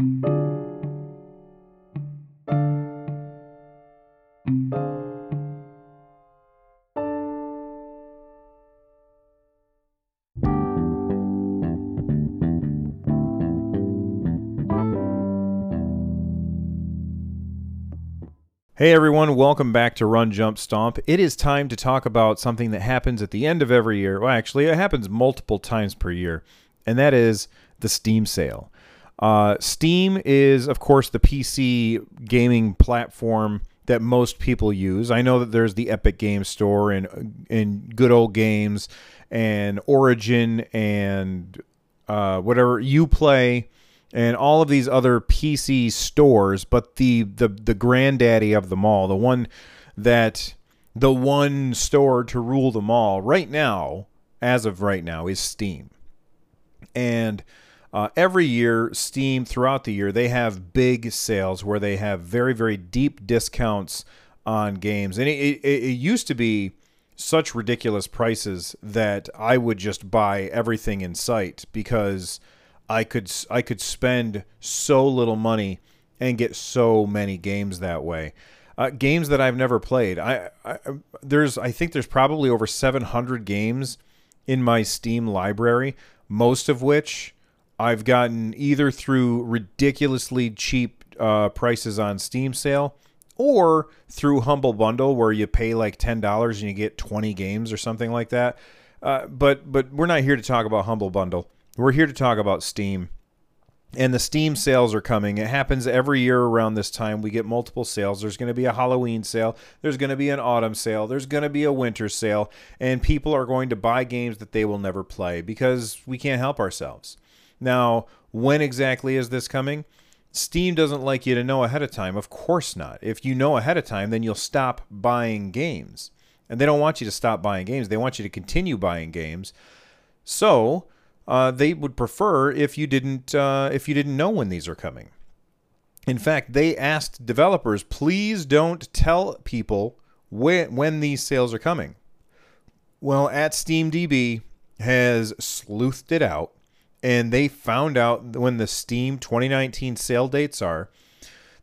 Hey everyone, welcome back to Run Jump Stomp. It is time to talk about something that happens at the end of every year. Well, actually, it happens multiple times per year, and that is the Steam sale. Uh, Steam is, of course, the PC gaming platform that most people use. I know that there's the Epic Game Store and and Good Old Games and Origin and uh, whatever play, and all of these other PC stores, but the the the granddaddy of them all, the one that the one store to rule them all right now, as of right now, is Steam. And uh, every year, Steam throughout the year, they have big sales where they have very very deep discounts on games, and it, it, it used to be such ridiculous prices that I would just buy everything in sight because I could I could spend so little money and get so many games that way. Uh, games that I've never played. I, I there's I think there's probably over 700 games in my Steam library, most of which I've gotten either through ridiculously cheap uh, prices on Steam sale or through Humble Bundle where you pay like ten dollars and you get 20 games or something like that. Uh, but but we're not here to talk about Humble Bundle. We're here to talk about Steam. And the Steam sales are coming. It happens every year around this time. We get multiple sales. There's going to be a Halloween sale. There's going to be an autumn sale. There's going to be a winter sale. And people are going to buy games that they will never play because we can't help ourselves. Now, when exactly is this coming? Steam doesn't like you to know ahead of time. Of course not. If you know ahead of time, then you'll stop buying games. And they don't want you to stop buying games, they want you to continue buying games. So, uh, they would prefer if you didn't uh, if you didn't know when these are coming. In fact, they asked developers, please don't tell people when when these sales are coming. Well, at SteamDB has sleuthed it out, and they found out when the Steam 2019 sale dates are.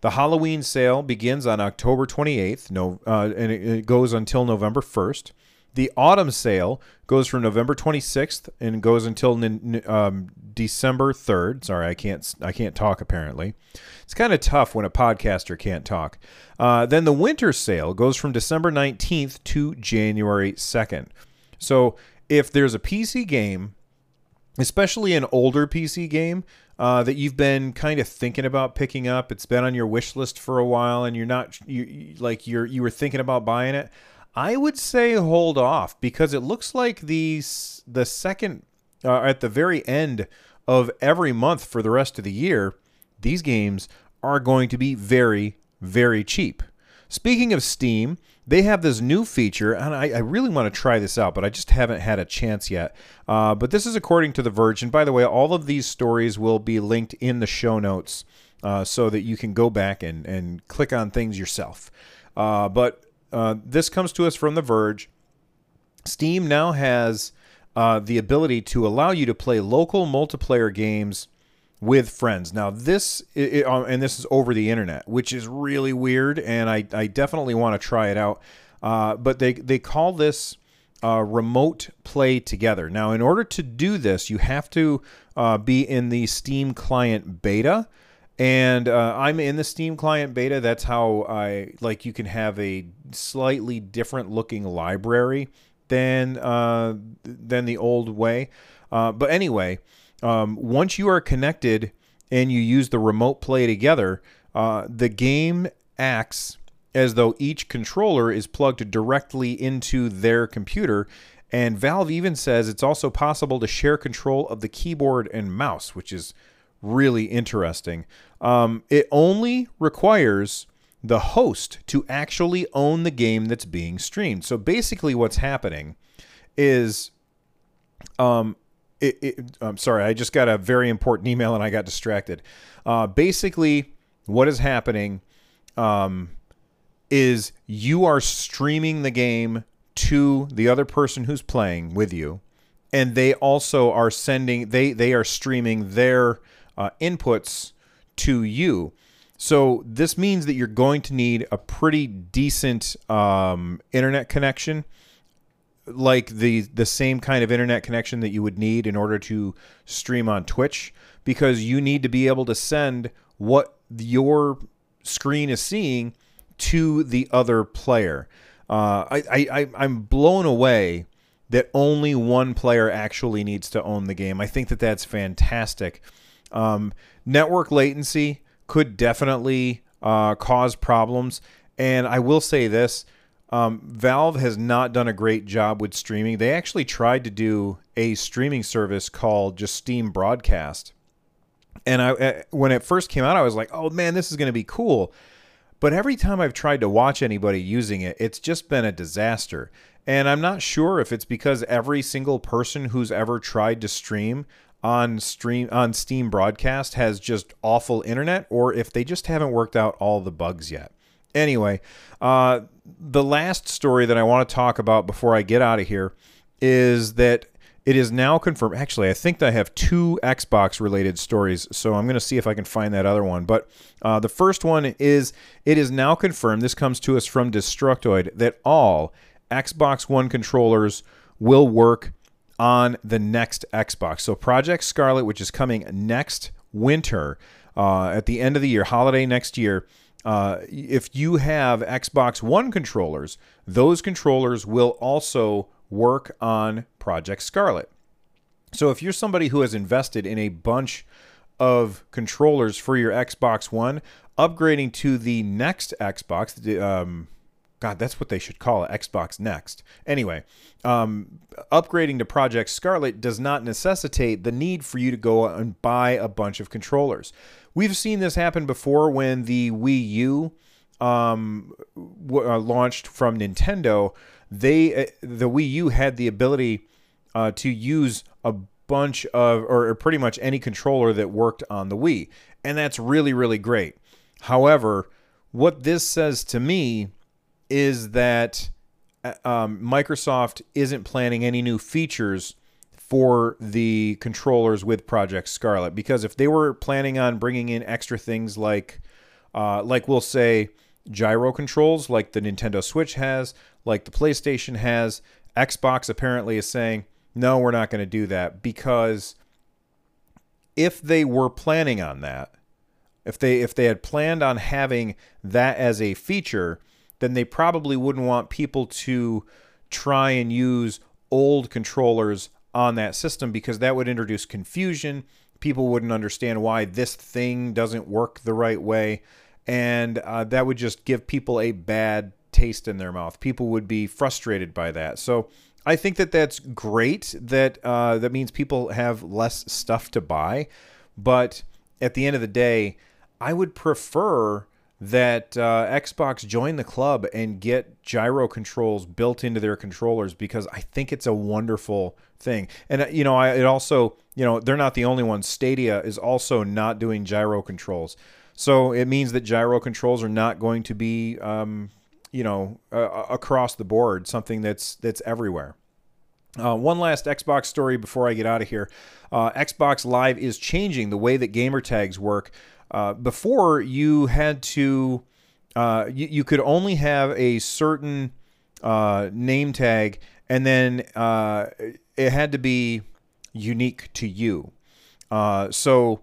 The Halloween sale begins on October 28th, no, uh, and it goes until November 1st. The autumn sale goes from November 26th and goes until um, December 3rd. Sorry, I can't I can't talk apparently. It's kind of tough when a podcaster can't talk. Uh, then the winter sale goes from December 19th to January 2nd. So if there's a PC game, especially an older PC game, uh, that you've been kind of thinking about picking up. It's been on your wish list for a while, and you're not you like you're you were thinking about buying it. I would say hold off because it looks like the the second uh, at the very end of every month for the rest of the year, these games are going to be very very cheap. Speaking of Steam, they have this new feature, and I, I, really want to try this out, but I just haven't had a chance yet. Uh, but this is according to The Verge. And by the way, all of these stories will be linked in the show notes uh, so that you can go back and, and click on things yourself. Uh, but uh, this comes to us from The Verge. Steam now has uh, the ability to allow you to play local multiplayer games with friends. Now, this it, uh, and this is over the internet, which is really weird, and I, I definitely want to try it out. Uh, but they they call this uh, remote play together. Now, in order to do this, you have to uh, be in the Steam client beta and uh, I'm in the Steam client beta. That's how I like. You can have a slightly different looking library than uh, than the old way. Uh, but anyway, um, once you are connected and you use the remote play together, uh, the game acts as though each controller is plugged directly into their computer. And Valve even says it's also possible to share control of the keyboard and mouse, which is really interesting. Um, it only requires the host to actually own the game that's being streamed. So basically, what's happening is, um, it, it, I'm sorry, I just got a very important email and I got distracted. Uh, basically, what is happening um, is you are streaming the game to the other person who's playing with you, and they also are sending they they are streaming their uh, inputs to you. So this means that you're going to need a pretty decent um, internet connection, like the the same kind of internet connection that you would need in order to stream on Twitch, because you need to be able to send what your screen is seeing to the other player. Uh, I, I I'm blown away that only one player actually needs to own the game. I think that that's fantastic. Um, network latency could definitely uh, cause problems. And I will say this um, Valve has not done a great job with streaming. They actually tried to do a streaming service called just Steam Broadcast. And I, uh, when it first came out, I was like, oh man, this is going to be cool. But every time I've tried to watch anybody using it, it's just been a disaster. And I'm not sure if it's because every single person who's ever tried to stream on stream on Steam broadcast has just awful internet or if they just haven't worked out all the bugs yet. Anyway, uh, the last story that I want to talk about before I get out of here is that it is now confirmed. Actually, I think I have two Xbox related stories, so I'm going to see if I can find that other one. But uh, the first one is it is now confirmed. This comes to us from Destructoid that all Xbox One controllers will work on the next Xbox. So Project Scarlett, which is coming next winter, uh, at the end of the year, holiday next year. Uh, if you have Xbox One controllers, those controllers will also work on Project Scarlett. So if you're somebody who has invested in a bunch of controllers for your Xbox One, upgrading to the next Xbox, um, God, that's what they should call it Xbox Next. Anyway, um, upgrading to Project Scarlett does not necessitate the need for you to go and buy a bunch of controllers. We've seen this happen before when the Wii U um, w- uh, launched from Nintendo. They uh, the Wii U had the ability uh, to use a bunch of or, or pretty much any controller that worked on the Wii, and that's really really great. However, what this says to me is that uh, um, Microsoft isn't planning any new features for the controllers with Project Scarlett. Because if they were planning on bringing in extra things like uh, like we'll say gyro controls like the Nintendo Switch has, like the PlayStation has, Xbox apparently is saying no, we're not going to do that. Because if they were planning on that, if they if they had planned on having that as a feature, then they probably wouldn't want people to try and use old controllers on that system because that would introduce confusion. People wouldn't understand why this thing doesn't work the right way. And uh, that would just give people a bad taste in their mouth. People would be frustrated by that. So I think that that's great. That uh, that means people have less stuff to buy. But at the end of the day, I would prefer that uh, Xbox join the club and get gyro controls built into their controllers because I think it's a wonderful thing. And uh, you know, I, it also, you know, they're not the only ones. Stadia is also not doing gyro controls, so it means that gyro controls are not going to be, um, you know, uh, across the board something that's that's everywhere. Uh, one last Xbox story before I get out of here. Uh, Xbox Live is changing the way that gamer tags work. Uh, before you had to, uh, you, you, could only have a certain uh, name tag, and then uh, it had to be unique to you. Uh, so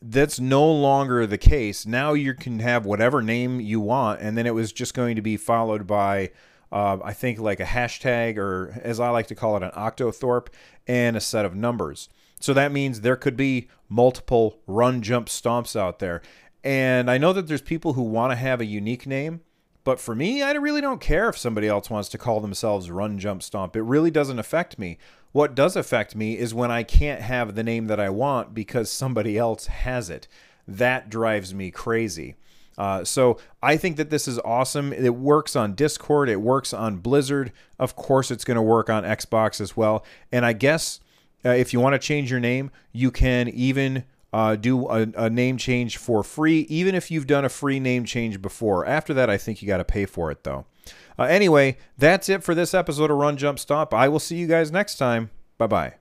that's no longer the case. Now you can have whatever name you want, and then it was just going to be followed by. Uh, I think like a hashtag, or as I like to call it, an octothorpe, and a set of numbers. So that means there could be multiple run jump stomps out there. And I know that there's people who want to have a unique name, but for me, I really don't care if somebody else wants to call themselves run jump stomp. It really doesn't affect me. What does affect me is when I can't have the name that I want because somebody else has it. That drives me crazy. Uh, so I think that this is awesome. It works on Discord. It works on Blizzard. Of course, it's going to work on Xbox as well. And I guess uh, if you want to change your name, you can even uh, do a, a, name change for free, even if you've done a free name change before. After that, I think you got to pay for it, though. Uh, anyway, that's it for this episode of Run, Jump, Stop. I will see you guys next time. Bye bye.